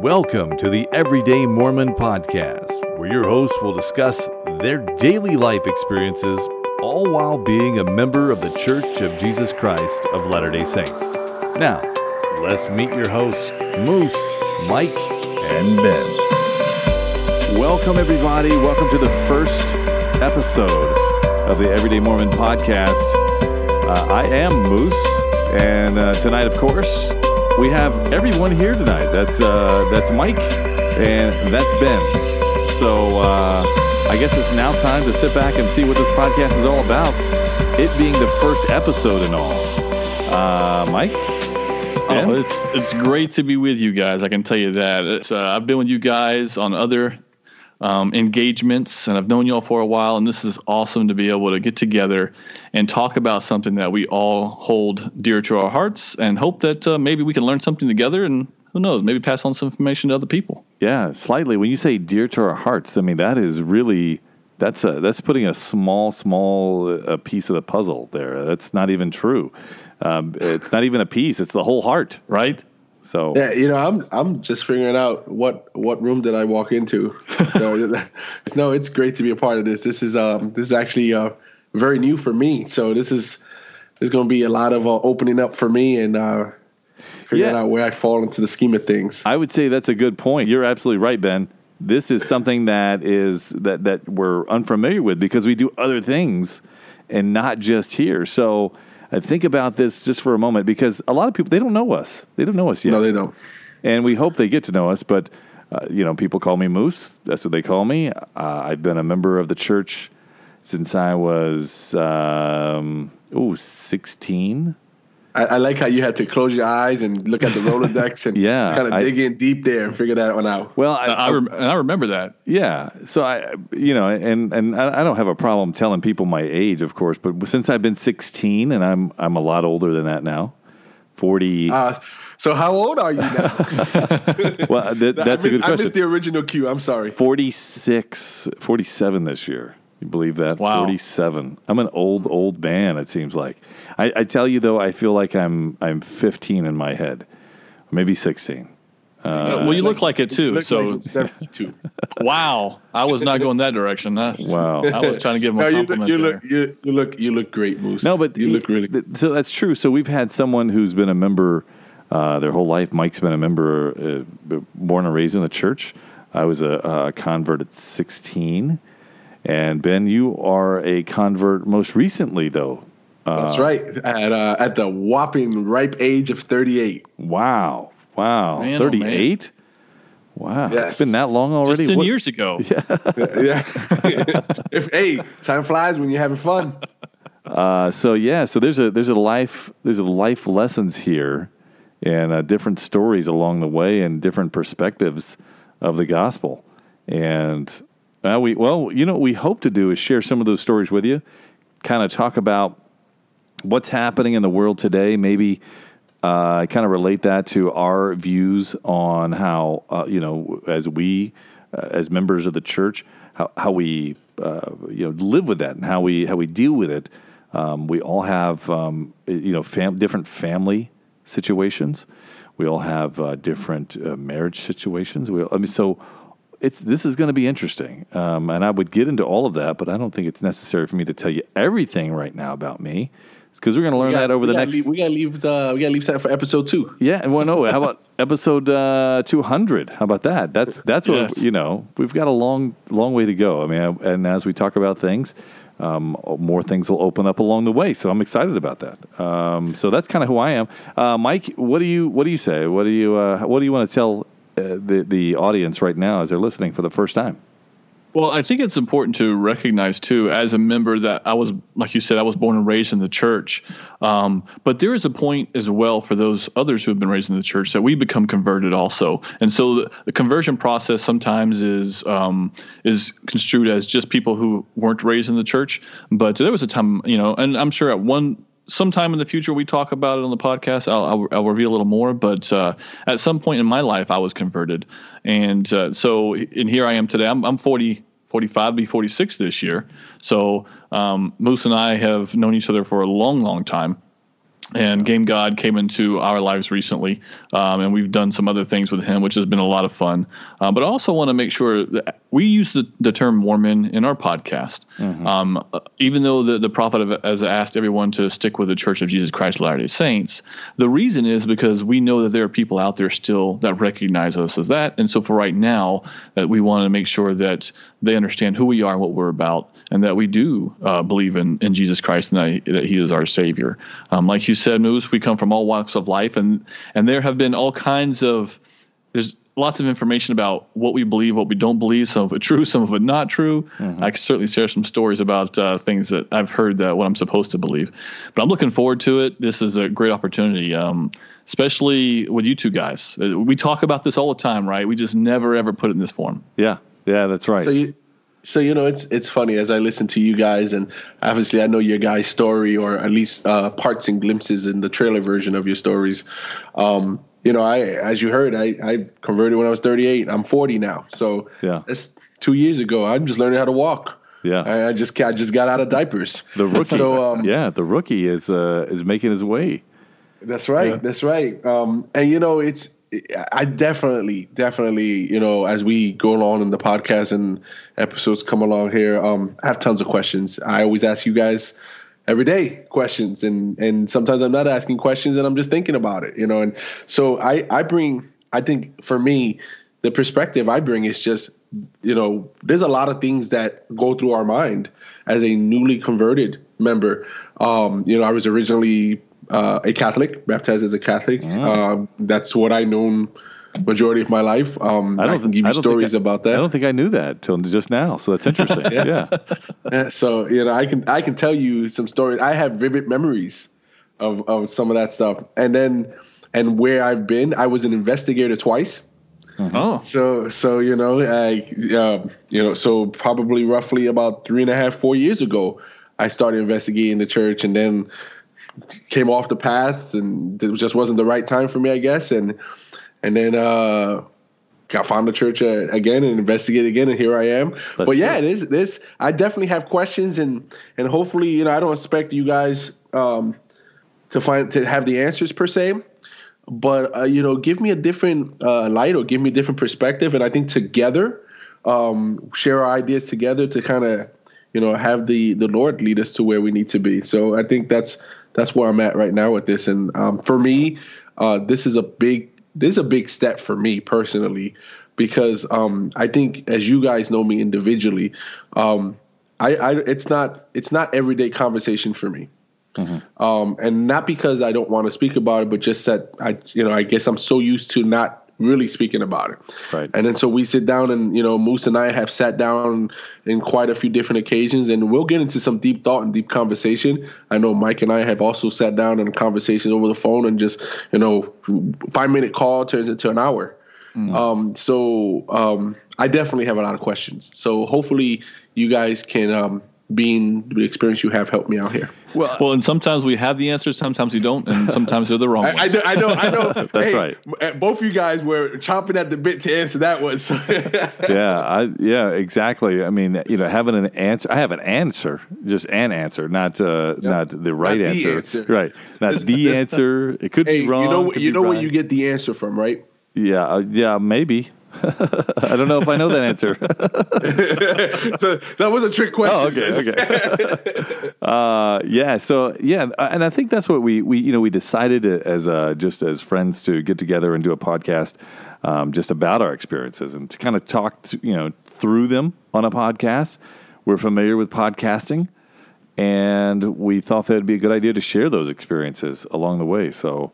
Welcome to the Everyday Mormon Podcast, where your hosts will discuss their daily life experiences, all while being a member of the Church of Jesus Christ of Latter day Saints. Now, let's meet your hosts, Moose, Mike, and Ben. Welcome, everybody. Welcome to the first episode of the Everyday Mormon Podcast. Uh, I am Moose, and uh, tonight, of course, we have everyone here tonight. That's uh, that's Mike, and that's Ben. So uh, I guess it's now time to sit back and see what this podcast is all about. It being the first episode and all. Uh, Mike. Ben? Oh, it's it's great to be with you guys. I can tell you that. It's, uh, I've been with you guys on other um, engagements, and I've known you all for a while. And this is awesome to be able to get together and talk about something that we all hold dear to our hearts, and hope that uh, maybe we can learn something together. And who knows, maybe pass on some information to other people. Yeah, slightly. When you say dear to our hearts, I mean that is really that's a, that's putting a small, small uh, piece of the puzzle there. That's not even true. Um, it's not even a piece; it's the whole heart, right? So yeah, you know, I'm I'm just figuring out what what room did I walk into. So no, it's great to be a part of this. This is um this is actually uh very new for me. So this is there's going to be a lot of uh, opening up for me and uh figuring Yeah. out where I fall into the scheme of things. I would say that's a good point. You're absolutely right, Ben. This is something that is that that we're unfamiliar with because we do other things and not just here. So I think about this just for a moment because a lot of people they don't know us. They don't know us yet. no, they don't. and we hope they get to know us. But uh, you know, people call me Moose. That's what they call me. Uh, I've been a member of the church since I was um, oh 16. I, I like how you had to close your eyes and look at the Rolodex and Yeah, kind of I- dig in deep there and figure that one out. Well, I, I, rem- and I remember that. yeah. So I, you know, and and I I don't have a problem telling people my age, of course. But since I've been 16, and I'm I'm a lot older than that now, 40. Uh, so how old are you now? well, th- that's I a good missed, I missed the original cue. I'm sorry. 46, 47 this year. You believe that? Wow. 47. I'm an old, old man, it seems like. I, I tell you, though, I feel like I'm I'm 15 in my head, maybe 16. well, you look like it too. So like 72. wow, I was not going that direction. I, Wow. I was trying to give him No, a you look, compliment you look, you, you look, you look great, Moose. No, but you look really. th- So that's true. So we've had someone who's been a member uh, their whole life. Mike's been a member, uh, born and raised in the church. I was a, a convert at 16. And Ben, you are a convert most recently, though. That's right. At uh, at the whopping ripe age of 38. Wow. Wow. Man, oh, 38? Wow. It's been that long already? Just ten What- years ago. yeah. if hey, time flies when you're having fun. Uh, so yeah, so there's a there's a life there's a life lessons here, and uh, different stories along the way, and different perspectives of the gospel. And uh, we well, you know, what we hope to do is share some of those stories with you, kind of talk about what's happening in the world today. Maybe uh, kind of relate that to our views on how uh, you know as we uh, as members of the church how, how we uh, you know live with that and how we how we deal with it. Um, we all have um, you know fam- different family situations. We all have uh, different uh, marriage situations. We I mean so. It's this is going to be interesting, um, and I would get into all of that, but I don't think it's necessary for me to tell you everything right now about me, because we're going to learn We that over the next. Leave, we gotta leave. Uh, we gotta leave time for episode two. Yeah, and well, no. How about episode uh, two hundred? How about that? That's that's what Yes. you know. We've got a long long way to go. I mean, and as we talk about things, um, more things will open up along the way. So I'm excited about that. Um, so that's kind of who I am. Uh, Mike, what do you what do you say? What do you uh, what do you want to tell uh, the the audience right now as they're listening for the first time? Well, I think it's important to recognize too, as a member, that I was, like you said, I was born and raised in the church. Um, but there is a point as well for those others who have been raised in the church that we become converted also. And so the, the conversion process sometimes is um, is construed as just people who weren't raised in the church. But there was a time, you know, and I'm sure at one sometime in the future we talk about it on the podcast i'll, I'll, I'll reveal a little more but uh, at some point in my life i was converted. And uh, so and here i am today. I'm, I'm 40 45 be 46 this year. So um, moose and i have known each other for a long long time and Game God came into our lives recently, um, and we've done some other things with him, which has been a lot of fun. Uh, but I also want to make sure that we use the, the term Mormon in our podcast, mm-hmm. um, even though the, the prophet has asked everyone to stick with the Church of Jesus Christ of Latter day Saints. The reason is because we know that there are people out there still that recognize us as that. And so for right now, that we want to make sure that they understand who we are and what we're about and that we do uh, believe in, in Jesus Christ and that, that He is our Savior. Um, like you said, Moose, we come from all walks of life, and and there have been all kinds of there's lots of information about what we believe, what we don't believe, some of it true, some of it not true. Mm-hmm. I can certainly share some stories about uh, things that I've heard that what I'm supposed to believe. But I'm looking forward to it. This is a great opportunity, um, especially with you two guys. Uh, we talk about this all the time, right? We just never ever put it in this form. Yeah, yeah, that's right. So you so you know, it's it's funny as I listen to you guys, and obviously I know your guys' story, or at least uh, parts and glimpses in the trailer version of your stories. Um, you know, I as you heard, I, I converted when I was 38. I'm 40 now, so yeah, that's two years ago. I'm just learning how to walk. Yeah, I, I just I just got out of diapers. The rookie, so, um, yeah, the rookie is uh, is making his way. That's right. Yeah. That's right. Um, and you know, it's I definitely, definitely, you know, as we go along in the podcast and episodes come along here, um, I have tons of questions. I always ask you guys every day questions, and and sometimes I'm not asking questions, and I'm just thinking about it, you know. And so I I bring, I think for me, the perspective I bring is just, you know, there's a lot of things that go through our mind as a newly converted member. Um, you know, I was originally uh, a Catholic, baptized as a Catholic. Uh, that's what I known majority of my life. Um, I, I, can give you stories I, about that. I don't think I knew that till just now. So that's interesting. yeah. yeah. So you know, I can I can tell you some stories. I have vivid memories of of some of that stuff, and then and where I've been. I was an investigator twice. Mm-hmm. Oh, so so you know, I uh, you know, so probably roughly about three and a half, four years ago, I started investigating the church, and then came off the path and it just wasn't the right time for me, I guess. And and then uh, got found the church uh, again and investigated again, and here I am. That's but yeah, true. it is this. I definitely have questions, and and hopefully, you know, I don't expect you guys um, to find to have the answers per se. But uh, you know, give me a different uh, light or give me a different perspective, and I think together, um, share our ideas together to kind of, you know, have the the Lord lead us to where we need to be. So I think that's that's where I'm at right now with this. And um, for me, uh, this is a big this is a big step for me personally because um, I think as you guys know me individually, um, I, I, it's not it's not everyday conversation for me. Mm-hmm. Um, and not because I don't want to speak about it, but just that I, you know, I guess I'm so used to not really speaking about it. Right. And then so we sit down and, you know, Moose and I have sat down in quite a few different occasions and we'll get into some deep thought and deep conversation. I know Mike and I have also sat down in conversations over the phone and just, you know, five minute call turns into an hour. Mm-hmm. Um, so um, I definitely have a lot of questions. So hopefully you guys can um, being the experience you have helped me out here. Well, well, and sometimes we have the answers, sometimes we don't, and sometimes they're the wrong. I, I, know, I know, I know. That's hey, right. Uh, both you guys were chomping at the bit to answer that one. So. yeah, I, yeah, exactly. I mean, you know, having an answer, I have an answer, just an answer, not uh, yep. not the right not answer. The answer. right? Not this, the this, answer. It could hey, be wrong. You know, you know right. where you get the answer from, right? Yeah, uh, yeah, maybe. I don't know if I know that answer. so that was a trick question. Oh, okay, okay. uh, yeah, so yeah, and I think that's what we we you know we decided as uh, just as friends to get together and do a podcast um, just about our experiences and to kind of talk to, you know through them on a podcast. We're familiar with podcasting, and we thought that it'd be a good idea to share those experiences along the way. So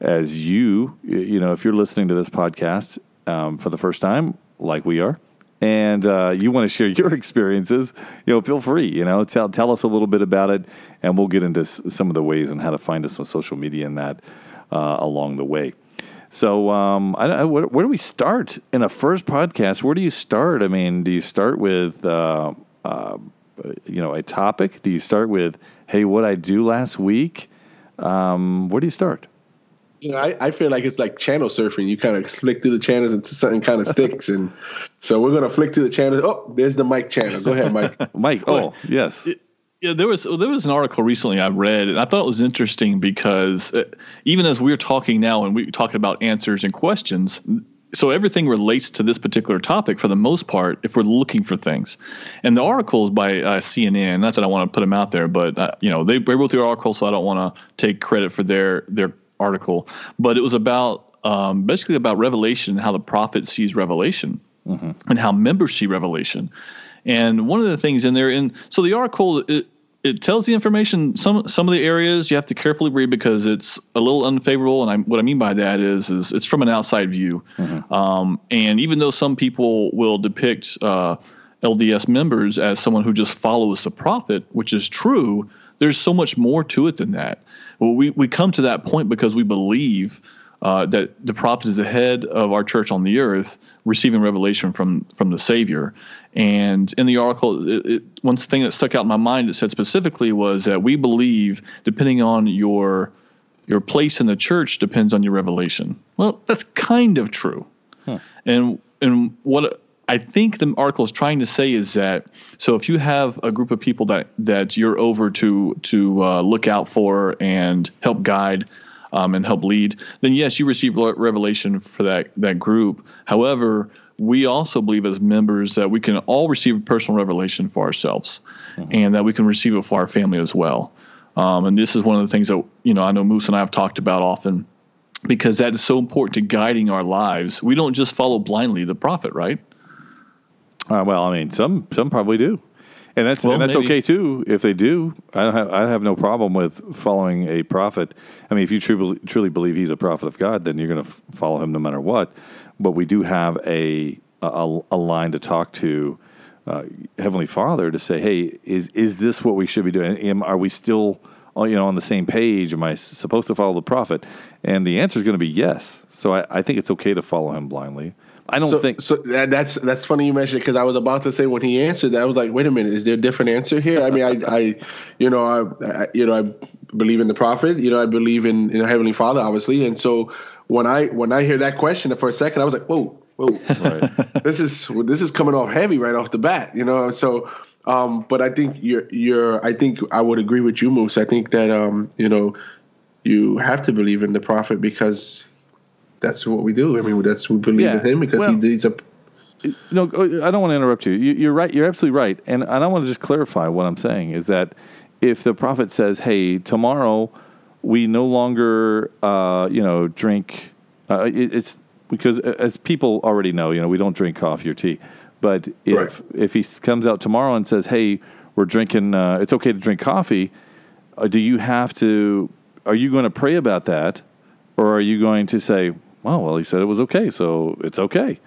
as you, you know, if you're listening to this podcast um, for the first time, like we are, and uh, you want to share your experiences, you know, feel free. You know, tell tell us a little bit about it, and we'll get into s- some of the ways and how to find us on social media and that uh, along the way. So, um, I, I, where, where, do we start in a first podcast? Where do you start? I mean, do you start with uh, uh you know a topic? Do you start with hey, what I do last week? Um, where do you start? You know, I, I feel like it's like channel surfing. You kind of flick through the channels until something kind of sticks. And so we're going to flick through the channels. Oh, there's the Mike channel. Go ahead, Mike. Mike. Oh, yes. Yeah, there was there was an article recently I read, and I thought it was interesting because uh, even as we're talking now and we're talking about answers and questions, so everything relates to this particular topic for the most part if we're looking for things. And the article is by uh, CNN. Not that I want to put them out there, but uh, you know they, they wrote the article, so I don't want to take credit for their their article. But it was about um, basically about Revelation, and how the prophet sees Revelation, mm-hmm. and how members see Revelation. And one of the things in there, and so the article it, it tells the information. Some some of the areas you have to carefully read because it's a little unfavorable. And I, what I mean by that is is it's from an outside view. Mm-hmm. Um, and even though some people will depict uh, LDS members as someone who just follows the prophet, which is true, there's so much more to it than that. Well, we we come to that point because we believe uh, that the prophet is the head of our church on the earth, receiving revelation from from the Savior. And in the article, it, it, one thing that stuck out in my mind, it said specifically was that we believe, depending on your your place in the church, depends on your revelation. Well, that's kind of true. Huh. And and what I think the article is trying to say is that so if you have a group of people that that you're over to to uh, look out for and help guide um, and help lead, then yes, you receive revelation for that that group. However, we also believe as members that we can all receive personal revelation for ourselves, mm-hmm. and that we can receive it for our family as well. Um, and this is one of the things that you know I know Moose and I have talked about often, because that is so important to guiding our lives. We don't just follow blindly the prophet, right? Uh, well, I mean, some some probably do and that's well, and that's maybe. okay too if they do. I don't have I have no problem with following a prophet. I mean, if you truly truly believe he's a prophet of God, then you're going to f- follow him no matter what. But we do have a a, a line to talk to uh, Heavenly Father to say, hey, is is this what we should be doing? Am, are we still uh, you know on the same page? Am I supposed to follow the prophet? And the answer is going to be yes. So I, I think it's okay to follow him blindly. I don't so, think so. That, that's that's funny you mentioned because I was about to say when he answered that I was like, wait a minute, is there a different answer here? I mean, I, I you know, I, I, you know, I believe in the prophet. You know, I believe in in Heavenly Father, obviously. And so when I when I hear that question for a second, I was like, whoa, whoa, right. this is this is coming off heavy right off the bat. You know, so. Um, but I think you're you're. I think I would agree with you, Moose. I think that um, you know, you have to believe in the prophet because that's what we do. I mean, that's we believe yeah. in him because well, he, he's a. No, oh, I don't want to interrupt you. you. are right. You're absolutely right, and, and I want to just clarify what I'm saying is that if the prophet says, "Hey, tomorrow we no longer, uh, you know, drink," uh, it, it's because as people already know, you know, we don't drink coffee or tea. But if right. if he comes out tomorrow and says, "Hey, we're drinking," uh, it's okay to drink coffee. Uh, do you have to? Are you going to pray about that, or are you going to say, oh, well, he said it was okay, so it's okay.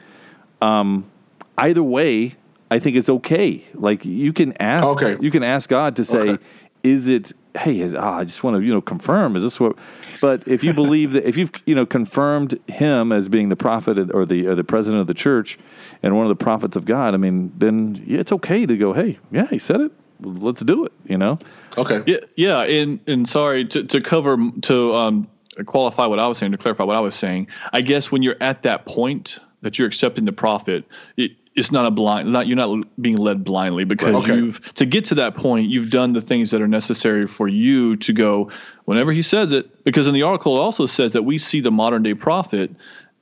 Um, either way, I think it's okay. Like you can ask, okay. you can ask God to say, okay. is it? Hey, is, ah, I just want to you know confirm. Is this what? But if you believe that, if you've you know confirmed him as being the prophet or the or the president of the church and one of the prophets of God, I mean, then yeah, it's okay to go. Hey, yeah, he said it. Let's do it. You know. Okay. Yeah, yeah, and and sorry to to cover to um qualify what I was saying, to clarify what I was saying, I guess when you're at that point that you're accepting the prophet, it, it's not a blind, not you're not being led blindly because okay. you've to get to that point, you've done the things that are necessary for you to go whenever he says it. Because in the article, it also says that we see the modern day prophet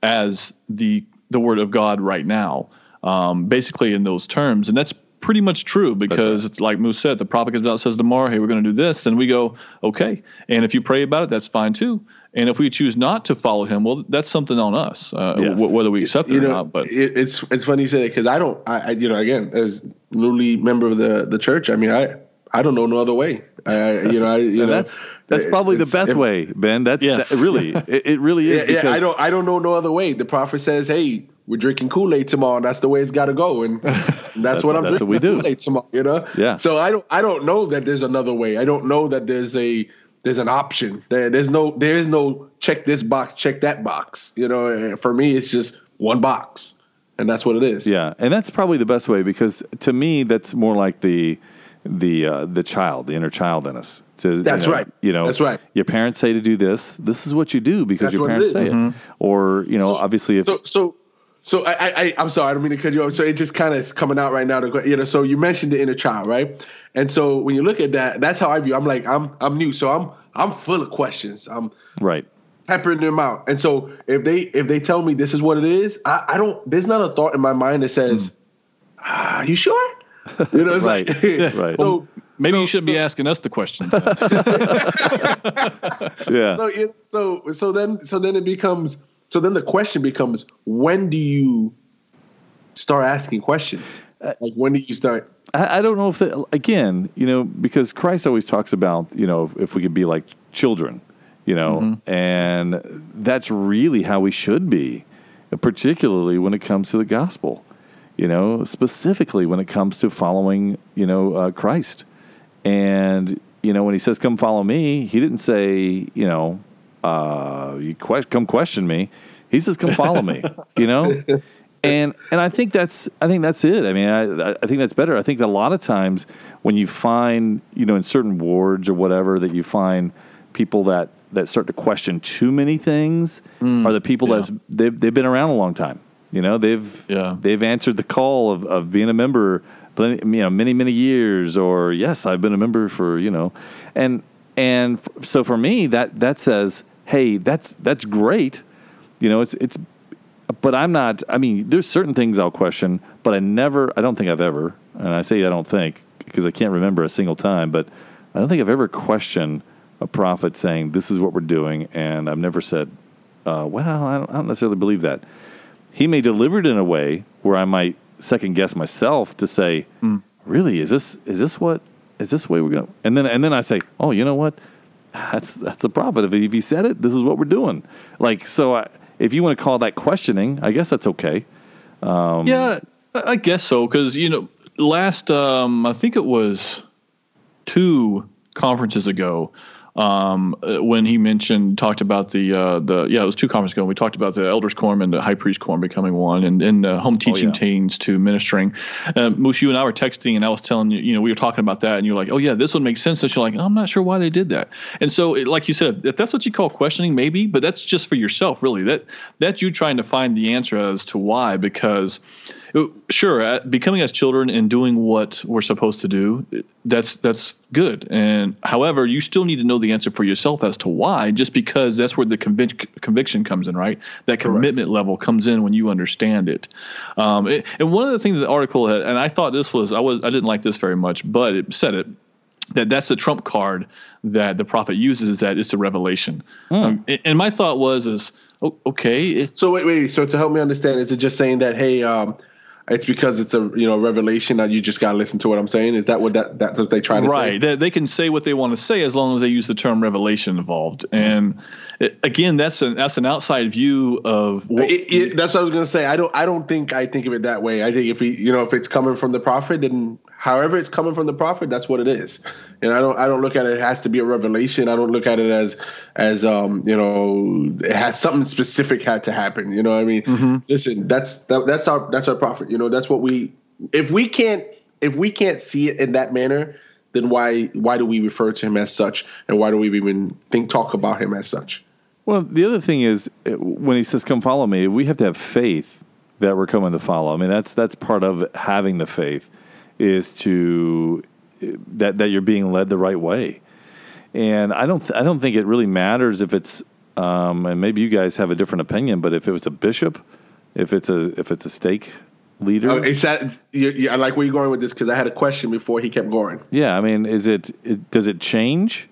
as the the word of God right now, um, basically in those terms, and that's pretty much true because it's like Moose said, the prophet comes out says tomorrow, hey, we're going to do this. Then we go, okay. And if you pray about it, that's fine too. And if we choose not to follow him, well, that's something on us, uh, yes. w- whether we accept it you know, or not. But it, it's it's funny you say that because I don't, I, I, you know, again as newly member of the the church, I mean, I I don't know no other way. I, you know, I, you know, that's that's probably the best way, Ben. That's yes. that, really, it, it, really is. Yeah, yeah, I don't, I don't know no other way. The prophet says, "Hey, we're drinking Kool Aid tomorrow, and that's the way it's got to go." And that's, that's what I'm that's drinking. What we do Kool-Aid tomorrow, you know. Yeah. So I don't, I don't know that there's another way. I don't know that there's a there's an option. There, there's no there is no check this box, check that box. You know, for me, it's just one box, and that's what it is. Yeah, and that's probably the best way because to me, that's more like the the uh, the child, the inner child in us. To, that's you know, right. You know, that's right. Your parents say to do this. This is what you do because that's your parents say mm-hmm. it. Or you know, so, obviously, if so so so I, I I'm sorry, I don't mean to cut you off. So it just kind of is coming out right now. To, you know, so you mentioned the inner child, right? And so when you look at that, that's how I view. I'm like, I'm I'm new, so I'm I'm full of questions. I'm right peppering them out. And so if they if they tell me this is what it is, I, I don't. There's not a thought in my mind that says, mm. ah, "You sure?" You know, it's right. like right. So maybe so, you should so, be asking us the question. yeah. So so so then so then it becomes so then the question becomes when do you start asking questions? Uh, like when do you start? I, I don't know if that, again, you know, because Christ always talks about you know if we could be like children, you know, mm-hmm. and that's really how we should be, particularly when it comes to the gospel you know, specifically when it comes to following, you know, uh, Christ. And, you know, when he says, come follow me, he didn't say, you know, uh, you que- come question me. He says, come follow me, you know? And, and I think that's, I think that's it. I mean, I, I think that's better. I think a lot of times when you find, you know, in certain wards or whatever, that you find people that, that start to question too many things mm, are the people yeah. that they've, they've been around a long time you know, they've yeah. they've answered the call of, of being a member, plenty, you know, many many years. Or yes, I've been a member for you know, and and f- so for me that that says, hey, that's that's great. You know, it's it's, but I'm not. I mean, there's certain things I'll question, but I never. I don't think I've ever, and I say I don't think because I can't remember a single time, but I don't think I've ever questioned a prophet saying this is what we're doing, and I've never said, uh, well, I don't, I don't necessarily believe that he may deliver it in a way where I might second guess myself to say, mm. really, is this is this what is this way we're going? And then and then I say, oh, you know what? That's that's the prophet. If he, said it, this is what we're doing. Like so, I, if you want to call that questioning, I guess that's okay. Um, yeah, I guess so. Because you know, last um, I think it was two conferences ago um, uh, when he mentioned talked about the uh, the yeah it was two conferences ago we talked about the elders quorum and the high priest quorum becoming one and and the home teaching oh, yeah. teams to ministering. Uh, Moose, you and I were texting and I was telling you you know we were talking about that and you're like oh yeah this would make sense and you're like I'm not sure why they did that and so it, like you said if that's what you call questioning maybe but that's just for yourself really that that's you trying to find the answer as to why because sure uh, becoming as children and doing what we're supposed to do that's that's good and however you still need to know the answer for yourself as to why just because that's where the convic- conviction comes in right that commitment Correct. level comes in when you understand it. Um, it and one of the things the article had and i thought this was i was i didn't like this very much but it said it that that's the trump card that the prophet uses is that it's a revelation mm. um, and my thought was is okay so wait wait so to help me understand is it just saying that hey um, it's because it's a you know revelation that you just got to listen to what I'm saying. Is that what that that's what they try to right. say? Right. They, can say what they want to say as long as they use the term revelation involved. And again, that's an that's an outside view of. What, it, it, that's what I was going to say. I don't I don't think I think of it that way. I think if we you know if it's coming from the prophet, then however it's coming from the prophet, that's what it is. And I don't I don't look at it, it has to be a revelation. I don't look at it as as um, you know, it has something specific had to happen. You know what I mean? Mm-hmm. Listen, that's that, that's our that's our prophet. You know, that's what we if we can't if we can't see it in that manner, then why why do we refer to him as such and why do we even think talk about him as such? Well, the other thing is when he says come follow me, we have to have faith that we're coming to follow. I mean, that's that's part of having the faith is to that that you're being led the right way. And I don't th- I don't think it really matters if it's um, and maybe you guys have a different opinion, but if it was a bishop, if it's a if it's a stake leader, oh, it's that, you, you, I like where you're going with this because I had a question before he kept going. Yeah, I mean, is it, it does it change?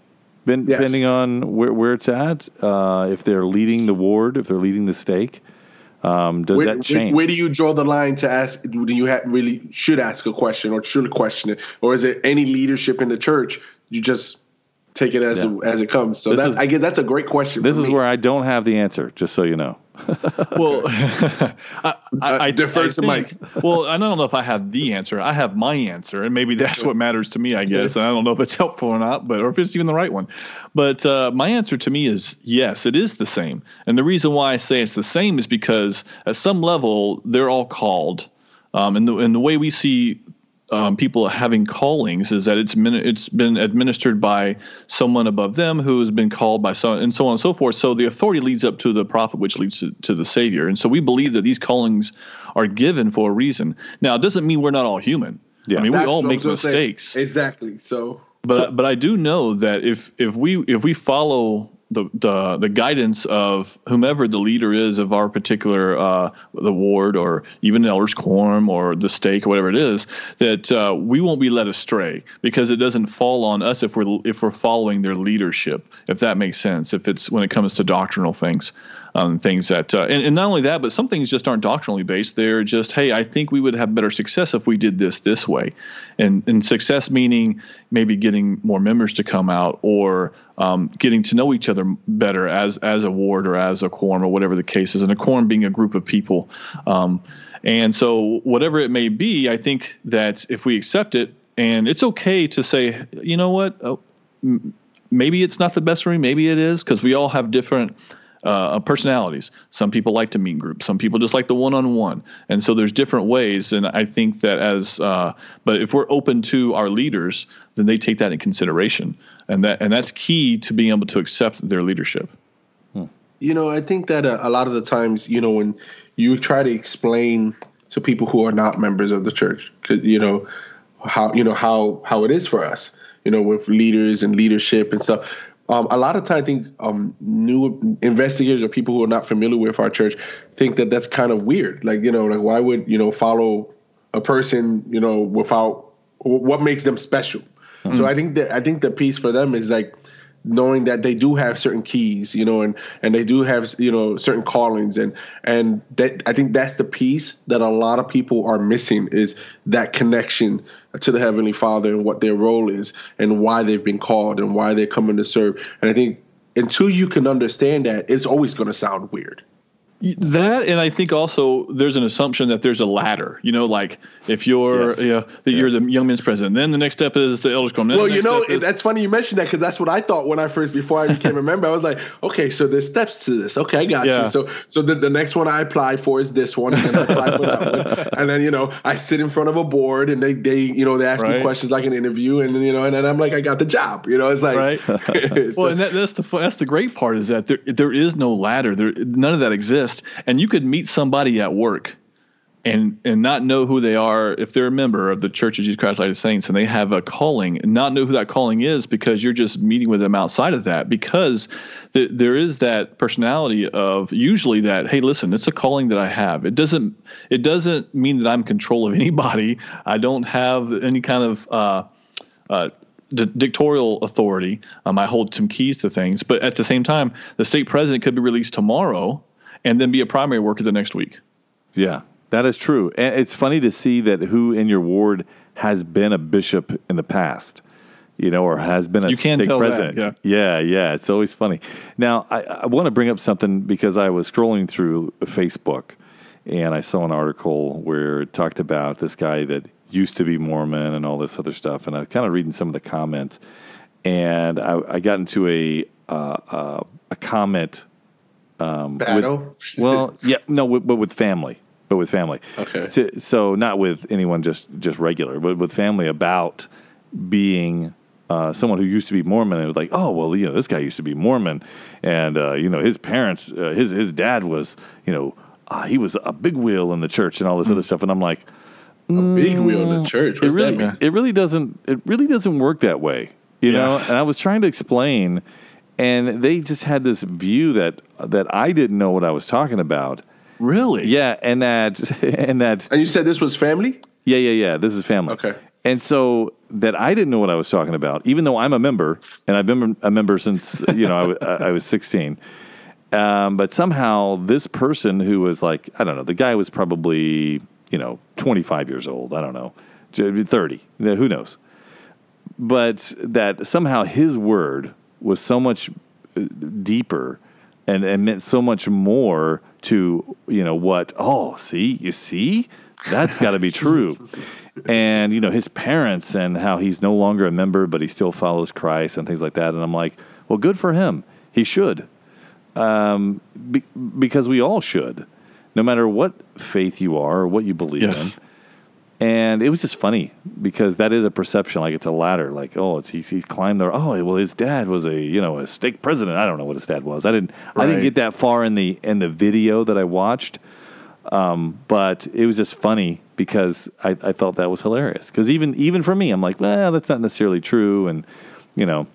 Depending yes. on where, where it's at, uh, if they're leading the ward, if they're leading the stake, um, does where, that change? Where, where, do you draw the line to ask? Do you have, really should ask a question or should question it, or is it any leadership in the church? You just take it as yeah. it, as it comes. So that, I guess that's a great question. This is me. where I don't have the answer. Just so you know. Well, I, I, I defer to Mike. well, I don't know if I have the answer. I have my answer, and maybe that's what matters to me. I guess, and I don't know if it's helpful or not, but or if it's even the right one. But uh, my answer to me is yes, it is the same. And the reason why I say it's the same is because at some level they're all called, um, and the and the way we see um, people having callings is that it's min- it's been administered by someone above them who has been called by someone, and so on and so forth. So the authority leads up to the prophet, which leads to, to the Savior. And so we believe that these callings are given for a reason. Now, it doesn't mean we're not all human. Yeah. I mean, we all make was gonna say. mistakes. Exactly. So But but I do know that if if we if we follow the the, the guidance of whomever the leader is of our particular uh, the ward or even elders quorum or the stake or whatever it is, that uh, we won't be led astray because it doesn't fall on us if we're if we're following their leadership. If that makes sense. If it's when it comes to doctrinal things. Um, things that uh, and, and not only that, but some things just aren't doctrinally based. They're just, hey, I think we would have better success if we did this this way, and and success meaning maybe getting more members to come out or um, getting to know each other better as as a ward or as a quorum or whatever the case is, and a quorum being a group of people. Um, and so whatever it may be, I think that if we accept it, and it's okay to say, you know what, oh, m- maybe it's not the best for me, maybe it is, because we all have different uh, personalities. Some people like to meet groups. Some people just like the one-on-one. And so there's different ways. And I think that as, uh, but if we're open to our leaders, then they take that in consideration, and that and that's key to being able to accept their leadership. You know, I think that uh, a lot of the times, you know, when you try to explain to people who are not members of the church, you know, how you know how how it is for us, you know, with leaders and leadership and stuff. Um, a lot of times, I think um, new investigators or people who are not familiar with our church think that that's kind of weird. Like, you know, like why would you know follow a person, you know, without what makes them special? So I think that I think the piece for them is like knowing that they do have certain keys, you know, and and they do have you know certain callings, and and that I think that's the piece that a lot of people are missing is that connection to the heavenly Father and what their role is and why they've been called and why they're coming to serve. And I think until you can understand that, it's always going to sound weird. That and I think also there's an assumption that there's a ladder. You know, like if you're Yes. you know, that you're the young men's president, then the next step is the elders quorum. Well, you know, is- that's funny you mentioned that because that's what I thought when I first, before I became a member, I was like, okay, so there's steps to this. Okay, I got Yeah. you. So, so the, the next one I applied for is this one, and then I applied for that one, and then you know, I sit in front of a board, and they, they, you know, they ask me questions like an interview, and then you know, and then I'm like, I got the job. You know, it's like, Right. so- well, and that, that's the that's the great part is that there there is no ladder. There none of that exists, and you could meet somebody at work, and and not know who they are if they're a member of the Church of Jesus Christ of Latter-day Saints and they have a calling, and not know who that calling is because you're just meeting with them outside of that because th- there is that personality of usually that hey listen it's a calling that I have. It doesn't it doesn't mean that I'm control of anybody. I don't have any kind of uh, uh, di- dictatorial authority. Um, I hold some keys to things, but at the same time, the stake president could be released tomorrow and then be a primary worker the next week. Yeah, that is true. And it's funny to see that who in your ward has been a bishop in the past, you know, or has been a stake tell that, president. yeah, yeah. It's always funny. Now, I, I want to bring up something because I was scrolling through Facebook and I saw an article where it talked about this guy that used to be Mormon and all this other stuff. And I was kind of reading some of the comments, and I, I got into a uh, uh, a comment battle. well, yeah, no, with, but with family, but with family. Okay. So, so not with anyone just just regular, but with family about being uh, someone who used to be Mormon and was like, oh well, you know, this guy used to be Mormon, and uh, you know, his parents, uh, his his dad was, you know, uh, he was a big wheel in the church and all this other stuff, and I'm like, a big wheel in the church. it really, that mean? it really doesn't, it really doesn't work that way, you know. And I was trying to explain, and they just had this view that that I didn't know what I was talking about. Really? Yeah, and that and that And you said this was family? yeah, yeah, yeah. This is family. Okay. And so that I didn't know what I was talking about, even though I'm a member and I've been a member since you know I, I, was 16. Um, but somehow this person who was like I don't know, the guy was probably you know 25 years old. I don't know, 30. Who knows? But that somehow his word was so much uh, deeper and, and meant so much more to you know what oh see you see? That's got to be true. And you know his parents and how he's no longer a member but he still follows christ and things like that. And i'm like well good for him. He should. Um, be, because we all should. No matter what faith you are or what you believe Yes. in And it was just funny because that is a perception, like it's a ladder. Like, oh, it's he's, he's climbed there. Oh, well, his dad was a you know a stake president. I don't know what his dad was. I didn't I didn't get that far in the in the video that I watched. Um, but it was just funny because I, I thought that was hilarious. Because even even for me, I'm like, well, that's not necessarily true. And you know,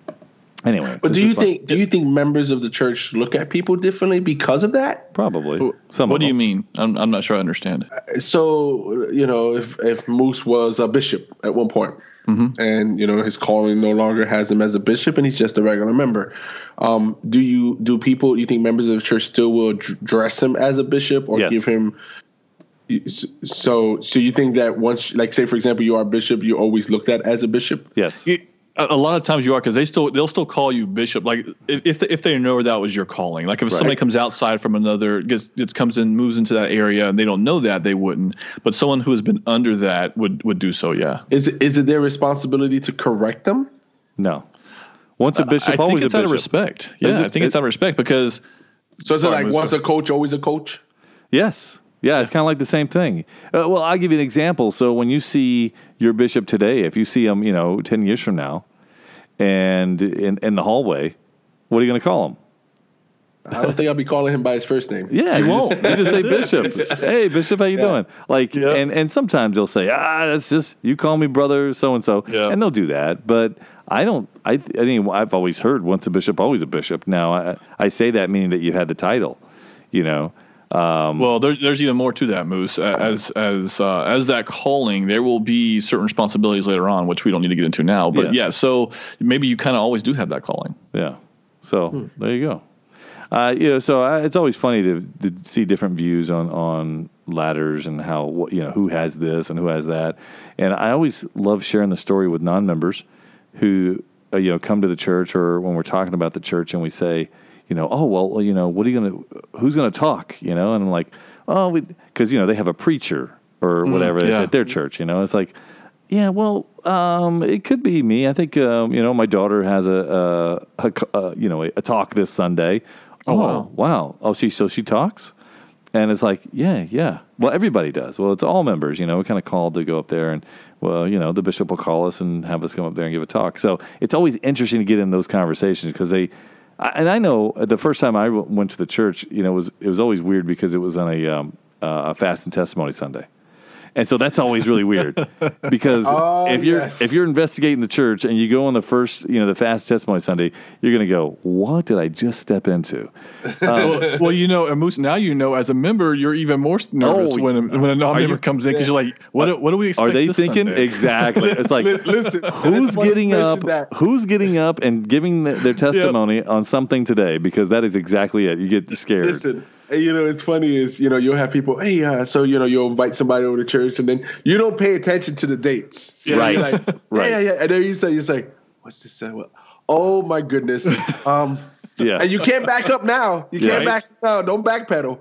anyway. But do is you fun. think do you think members of the church look at people differently because of that? probably some? what do you mean? I'm, I'm not sure I understand. So you know, if if Moose was a bishop at one point, and you know his calling no longer has him as a bishop, and he's just a regular member, um, do you do people? You think members of the church still will dress him as a bishop or Yes. give him? So, so you think that once, like, say for example, you are a bishop, you're always looked at as a bishop? Yes. You- a, a lot of times you are because they still they'll still call you bishop. Like if if they, know that was your calling. Like if somebody comes outside from another gets, gets comes in moves into that area and they don't know that they wouldn't. But someone who has been under that would would do so. Yeah. Is it is it their responsibility to correct them? No. Once a bishop, I think always it's a out of respect. Yeah, it- I think it's out of respect because So is it like once a coach, always a coach? Yes. Yeah, it's kind of like the same thing. Uh, well, I'll give you an example. So when you see your bishop today, if you see him, you know, 10 years from now, and in, in the hallway, what are you going to call him? I don't think I'll be calling him by his first name. Yeah, you won't. You just say bishop. Hey, bishop, how you doing? Like, Yeah. and and sometimes they'll say, ah, that's just you call me brother, so and so, Yeah. and they'll do that. But I don't. I I think I've always heard once a bishop, always a bishop. Now I, I say that meaning that you had the title, you know. Well, there's there's even more to that, Moose. As as uh, as that calling, there will be certain responsibilities later on, which we don't need to get into now. But Yeah. yeah, so maybe you kind of always do have that calling. Yeah. So Hmm. there you go. Uh, you know, so I, it's always funny to, to see different views on, on ladders and how what- you know who has this and who has that. And I always love sharing the story with non-members who uh, you know come to the church or when we're talking about the church and we say, you know, oh well, you know, what are you gonna, who's gonna talk, you know? And I'm like, oh, because you know they have a preacher or whatever yeah. at their church, you know. It's like, yeah, well, um, it could be me. I think um, you know my daughter has a uh, you know a, a talk this Sunday. Oh, wow. wow! Oh, she so she talks, and it's like yeah, yeah. Well, everybody does. Well, it's all members. You know, we're kind of called to go up there, and well, you know, the bishop will call us and have us come up there and give a talk. So it's always interesting to get in those conversations because they. And I know the first time I went to the church, you know, it was it was always weird because it was on a um, uh, a fast and testimony Sunday. And so that's always really weird because Oh, if you're yes. if you're investigating the church and you go on the first you know the fast testimony Sunday, you're going to go, "What did I just step into?" well, um, well, you know, and Moose, now you know, as a member, you're even more nervous Oh, when a, when a non-member you- comes in because you're like, what, do- what do we expect? Are they this thinking Sunday? exactly? It's like Listen, who's getting up? that. Who's getting up and giving the, their testimony on something today? Because that is exactly it. You get scared. Listen, and, you know, it's funny is you know you'll have people, hey, uh, so you know you'll invite somebody over to church, and then you don't pay attention to the dates, You know, Right. like, Right. Yeah, yeah, and then you say, you say, what's this? Say? Well, oh my goodness, um, Yeah. and you can't back up now. You can't Yeah. back up now. Don't backpedal.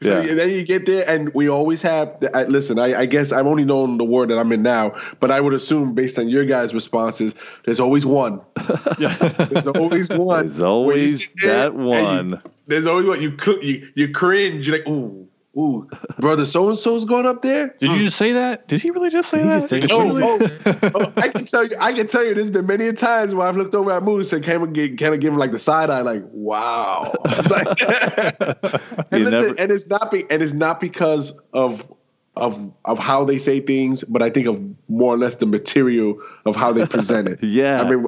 So Yeah. then you get there, and we always have. I, listen, I, I guess I've only known the ward that I'm in now, but I would assume based on your guys' responses, there's always one. yeah. There's always one. There's always that and you- one. there's always what you you you cringe. You're like, ooh, ooh, brother, so and so's going up there. Did you hmm. just say that? Did he really just say Did he that? just say Did that? Oh, really- oh, oh, I can tell you, I can tell you, there's been many a times where I've looked over at Moose and kind of give, kind of give him like the side eye, like, wow. It's like- and, listen, never- and it's not be, and it's not because of of of how they say things, but I think of more or less the material of how they present it. Yeah. I mean.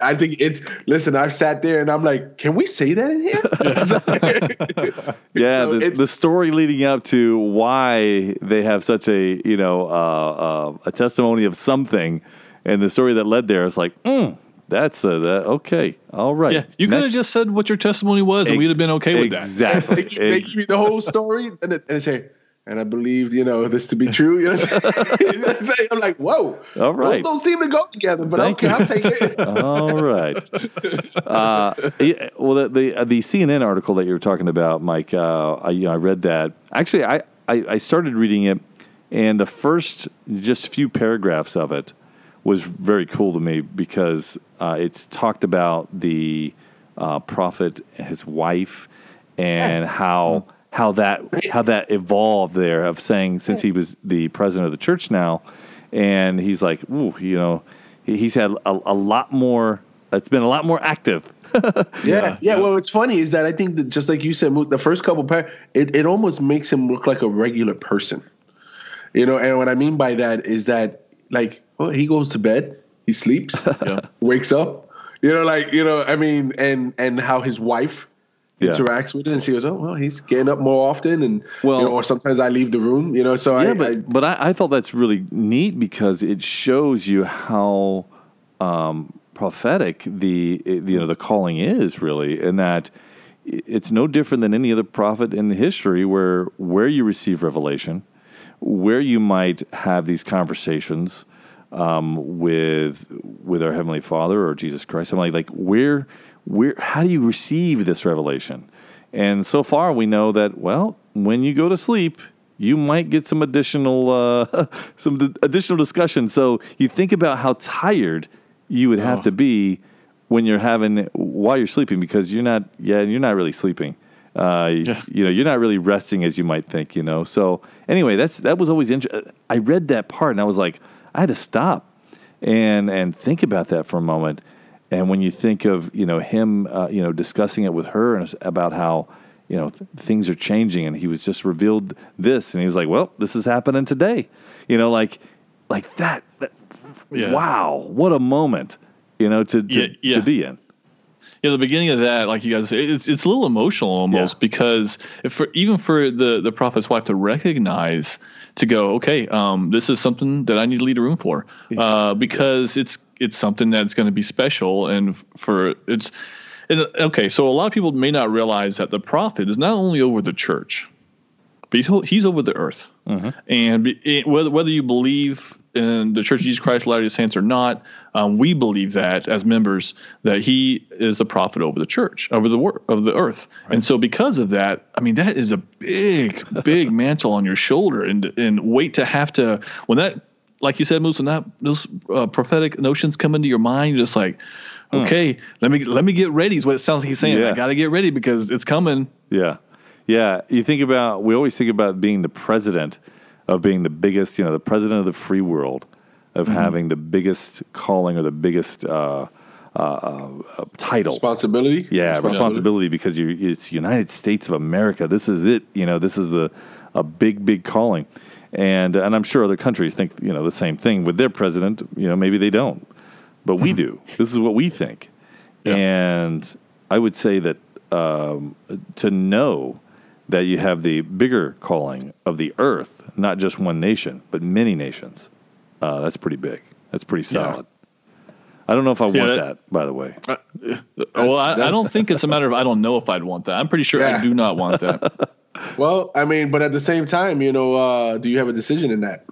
I think it's listen. I've sat there and I'm like, can we say that in here? Yeah, So the, the story leading up to why they have such a you know uh, uh, a testimony of something, and the story that led there is like, mm, that's a, that, okay, all right. Yeah, you could have just said what your testimony was, and we'd have been okay with that. Exactly. they, they give you the whole story and, and they say, and I believed, you know, this to be true. You know I'm saying? I'm like, whoa. All right. Those don't seem to go together, but Thank okay, you. I'll take it. All right. Uh, yeah, well, the the, uh, the CNN article that you were talking about, Mike, uh, I, you know, I read that. Actually, I, I, I started reading it, and the first just few paragraphs of it was very cool to me because uh, it's talked about the uh, prophet, his wife, and how how that how that evolved there of saying since he was the president of the church now, and he's like, ooh, you know, he's had a, a lot more. It's been a lot more active. Yeah, yeah, yeah. Well, what's funny is that I think that just like you said, the first couple par- it it almost makes him look like a regular person. You know, and what I mean by that is that like, well, he goes to bed, he sleeps, Yeah. wakes up. You know, like you know, I mean, and and how his wife Yeah. interacts with it, and she goes, "Oh, well, he's getting up more often," and Well- you know, or sometimes I leave the room. You know, so yeah, I, but I but I, I thought that's really neat because it shows you how um, prophetic the you know the calling is really, and that it's no different than any other prophet in history where where you receive revelation, where you might have these conversations um, with with our heavenly Father or Jesus Christ. I'm like like where where how do you receive this revelation? And so far we know that well when you go to sleep you might get some additional uh, some d- additional discussion. So you think about how tired you would have to be when you're having while you're sleeping because you're not yeah you're not really sleeping. Uh, Yeah. You know you're not really resting as you might think. You know. So anyway, that's that was always interesting. I read that part and I was like I had to stop and and think about that for a moment. And when you think of you know him uh, you know discussing it with her and about how you know th- things are changing and he was just revealed this and he was like well this is happening today you know like like that, that Yeah. wow what a moment you know to to, Yeah, yeah. to be in Yeah, the beginning of that, like you guys say, it's it's a little emotional almost because if for even for the the prophet's wife to recognize to go, okay, um, this is something that I need to lead a room for, uh, because it's it's something that's going to be special and for it's. And, okay, so a lot of people may not realize that the prophet is not only over the church, but he's, he's over the earth. And it, whether whether you believe in the Church of Jesus Christ of Latter-day Saints or not, um, we believe that as members that he is the prophet over the church, over the wor- of the earth. And so because of that, I mean that is a big, big mantle on your shoulder, and and wait to have to when that, like you said, Moose, when that those uh, prophetic notions come into your mind, you're just like. Okay, let me let me get ready. Is what it sounds like he's saying. Yeah. I got to get ready because it's coming. Yeah. Yeah. You think about, we always think about being the president of being the biggest, you know, the president of the free world, of having the biggest calling or the biggest uh, uh, uh, title. responsibility. Yeah, responsibility because you it's United States of America. This is it. You know, this is the a big, big calling, and and I'm sure other countries think you know the same thing with their president. You know, maybe they don't, but we do. This is what we think, and I would say that um, to know that you have the bigger calling of the earth, not just one nation, but many nations. Uh, that's pretty big. That's pretty solid. I don't know if I want that- that, by the way. Uh, well, I, I don't think it's a matter of I don't know if I'd want that. I'm pretty sure Yeah. I do not want that. Well, I mean, but at the same time, you know, uh, do you have a decision in that?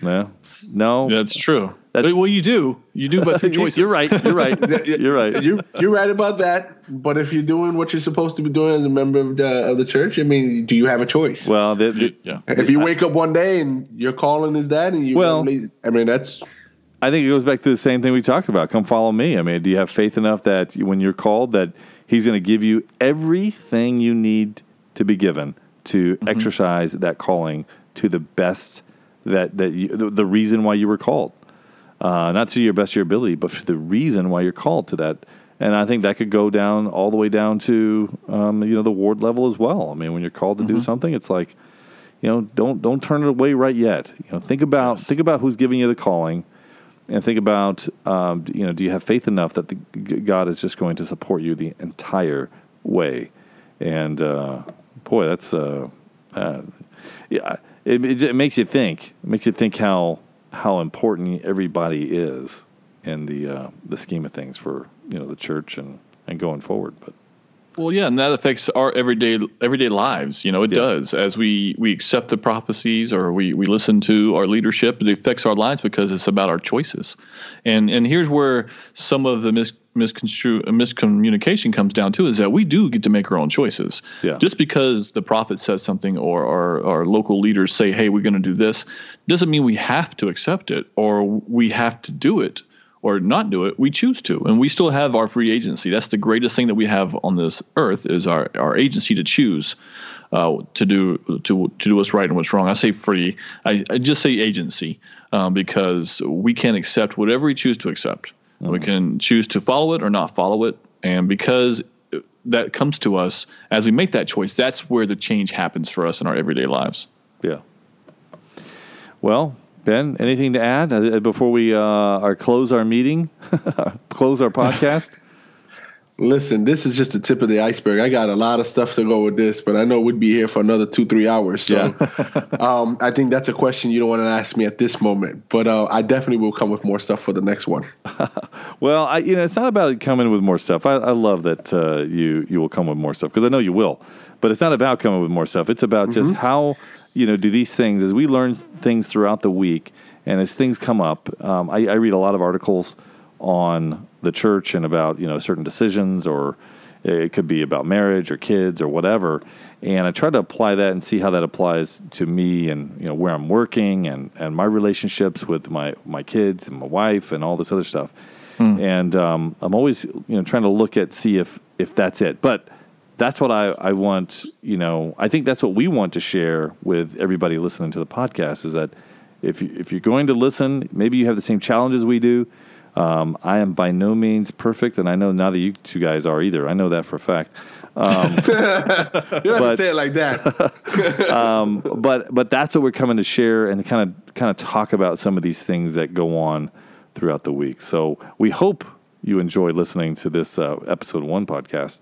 No, no. That's true. That's- well, you do. You do, but through choices. You're right. You're right. You're right. You you're right about that. But if you're doing what you're supposed to be doing as a member of the of the church, I mean, do you have a choice? Well, the, the, Yeah. if you wake up one day and your calling is that, and you Well- I mean, that's I think it goes back to the same thing we talked about. Come follow me. I mean, do you have faith enough that when you're called, that He's going to give you everything you need to be given to Mm-hmm. exercise that calling to the best that that you, the, the reason why you were called, uh, not to your best of your ability, but for the reason why you're called to that. And I think that could go down all the way down to um, you know the ward level as well. I mean, when you're called to Mm-hmm. do something, it's like you know don't don't turn it away right yet. You know, think about think about who's giving you the calling and think about um, you know do you have faith enough that the, God is just going to support you the entire way and uh, boy that's uh, uh, yeah it, it, it makes you think it makes you think how how important everybody is in the uh, the scheme of things for you know the church and and going forward but Well, yeah, and that affects our everyday everyday lives. You know, it Yeah. does. As we we accept the prophecies or we we listen to our leadership, it affects our lives because it's about our choices. And and here's where some of the mis misconstru- uh, miscommunication comes down to is that we do get to make our own choices. Yeah. Just because the prophet says something or our, our local leaders say, "Hey, we're going to do this," doesn't mean we have to accept it or we have to do it or not do it, we choose to, and we still have our free agency. That's the greatest thing that we have on this earth is our our agency to choose uh, to do to to do what's right and what's wrong. I say free. I, I just say agency um, because we can accept whatever we choose to accept. Mm-hmm. We can choose to follow it or not follow it, and because that comes to us as we make that choice, that's where the change happens for us in our everyday lives. Yeah. Well, Ben, anything to add uh, before we uh, our close our meeting, close our podcast? Listen, this is just the tip of the iceberg. I got a lot of stuff to go with this, but I know we'd be here for another two, three hours. So yeah. um, I think that's a question you don't want to ask me at this moment. But uh, I definitely will come with more stuff for the next one. well, I, you know, it's not about coming with more stuff. I, I love that uh, you you will come with more stuff because I know you will. But it's not about coming with more stuff. It's about mm-hmm. just how you know do these things as we learn things throughout the week and as things come up. Um, I, I read a lot of articles on the church and about you know certain decisions or it could be about marriage or kids or whatever. And i try to apply that and see how that applies to me and you know where i'm working and and my relationships with my my kids and my wife and all this other stuff. Mm. and um, i'm always you know trying to look at see if if that's it. But that's what I, I want you know i think that's what we want to share with everybody listening to the podcast is that if you, if you're going to listen maybe you have the same challenges we do um, I am by no means perfect, and I know now that you two guys are either. I know that for a fact. Um, you don't but, have to say it like that. um, but but that's what we're coming to share and kind of kind of talk about some of these things that go on throughout the week. So we hope you enjoy listening to this uh, episode one podcast.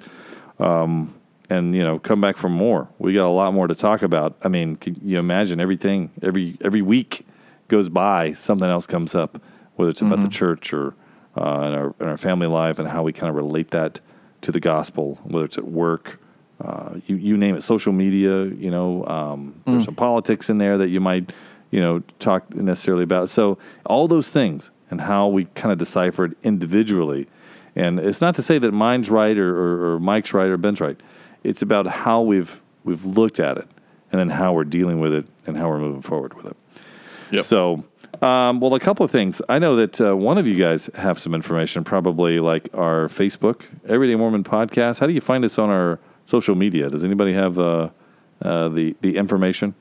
Um, and you know, come back for more. We got a lot more to talk about. I mean, can you imagine everything? Every every week goes by, something else comes up whether it's about mm-hmm. the church or uh, in, our, in our family life and how we kind of relate that to the gospel, whether it's at work, uh, you, you name it, social media, you know, um, mm. there's some politics in there that you might, you know, talk necessarily about. So all those things and how we kind of decipher it individually. And it's not to say that mine's right or, or, or Mike's right or Ben's right. It's about how we've we've looked at it and then how we're dealing with it and how we're moving forward with it. Yep. So um, well, a couple of things. I know that uh, one of you guys have some information, probably like our Facebook, Everyday Mormon Podcast. How do you find us on our social media? Does anybody have uh, uh, the the information?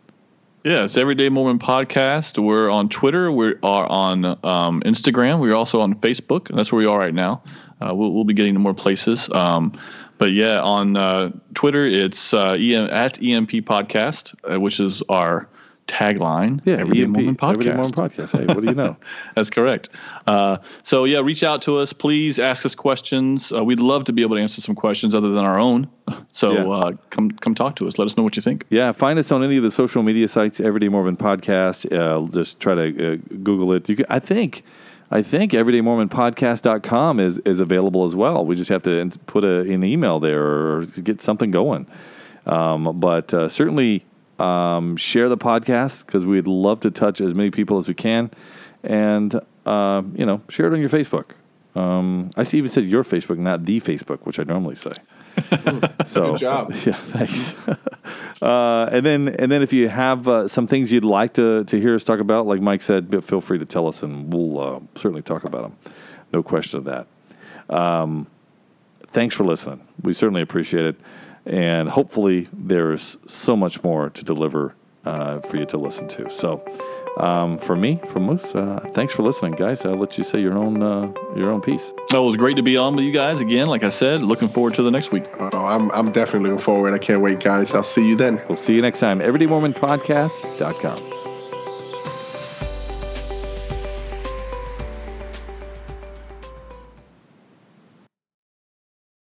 Yeah, it's Everyday Mormon Podcast. We're on Twitter. We are on um, Instagram. We're also on Facebook. That's where we are right now. Uh, we'll, we'll, be getting to more places. Um, but yeah, on uh, Twitter, it's uh, EM, at EMP Podcast, which is our tagline. Yeah, Everyday EMP, Mormon Podcast. Everyday Mormon Podcast. Hey, what do you know? That's correct. Uh, so yeah, reach out to us, please. Ask us questions. Uh, we'd love to be able to answer some questions other than our own. So yeah. uh, come come talk to us. Let us know what you think. Yeah, find us on any of the social media sites. Everyday Mormon Podcast. Uh, just try to uh, Google it. You can, I think. I think everydaymormonpodcast.com is, is available as well. We just have to put a, an email there or get something going. Um, but uh, certainly um, share the podcast because we'd love to touch as many people as we can, and uh, you know, share it on your Facebook. Um, I see even said your Facebook, not the Facebook, which I normally say. so good job. Yeah, thanks. uh, and then and then if you have uh, some things you'd like to to hear us talk about, like Mike said, feel free to tell us, and we'll uh, certainly talk about them. No question of that. Um, thanks for listening. We certainly appreciate it and hopefully there's so much more to deliver uh, for you to listen to. So, um, for me, from Moose, uh, thanks for listening, guys. I'll let you say your own uh, your own piece. Well, it was great to be on with you guys again. Like I said, looking forward to the next week. Oh, I'm I'm definitely looking forward. I can't wait, guys. I'll see you then. We'll see you next time. EverydayMormonPodcast.com.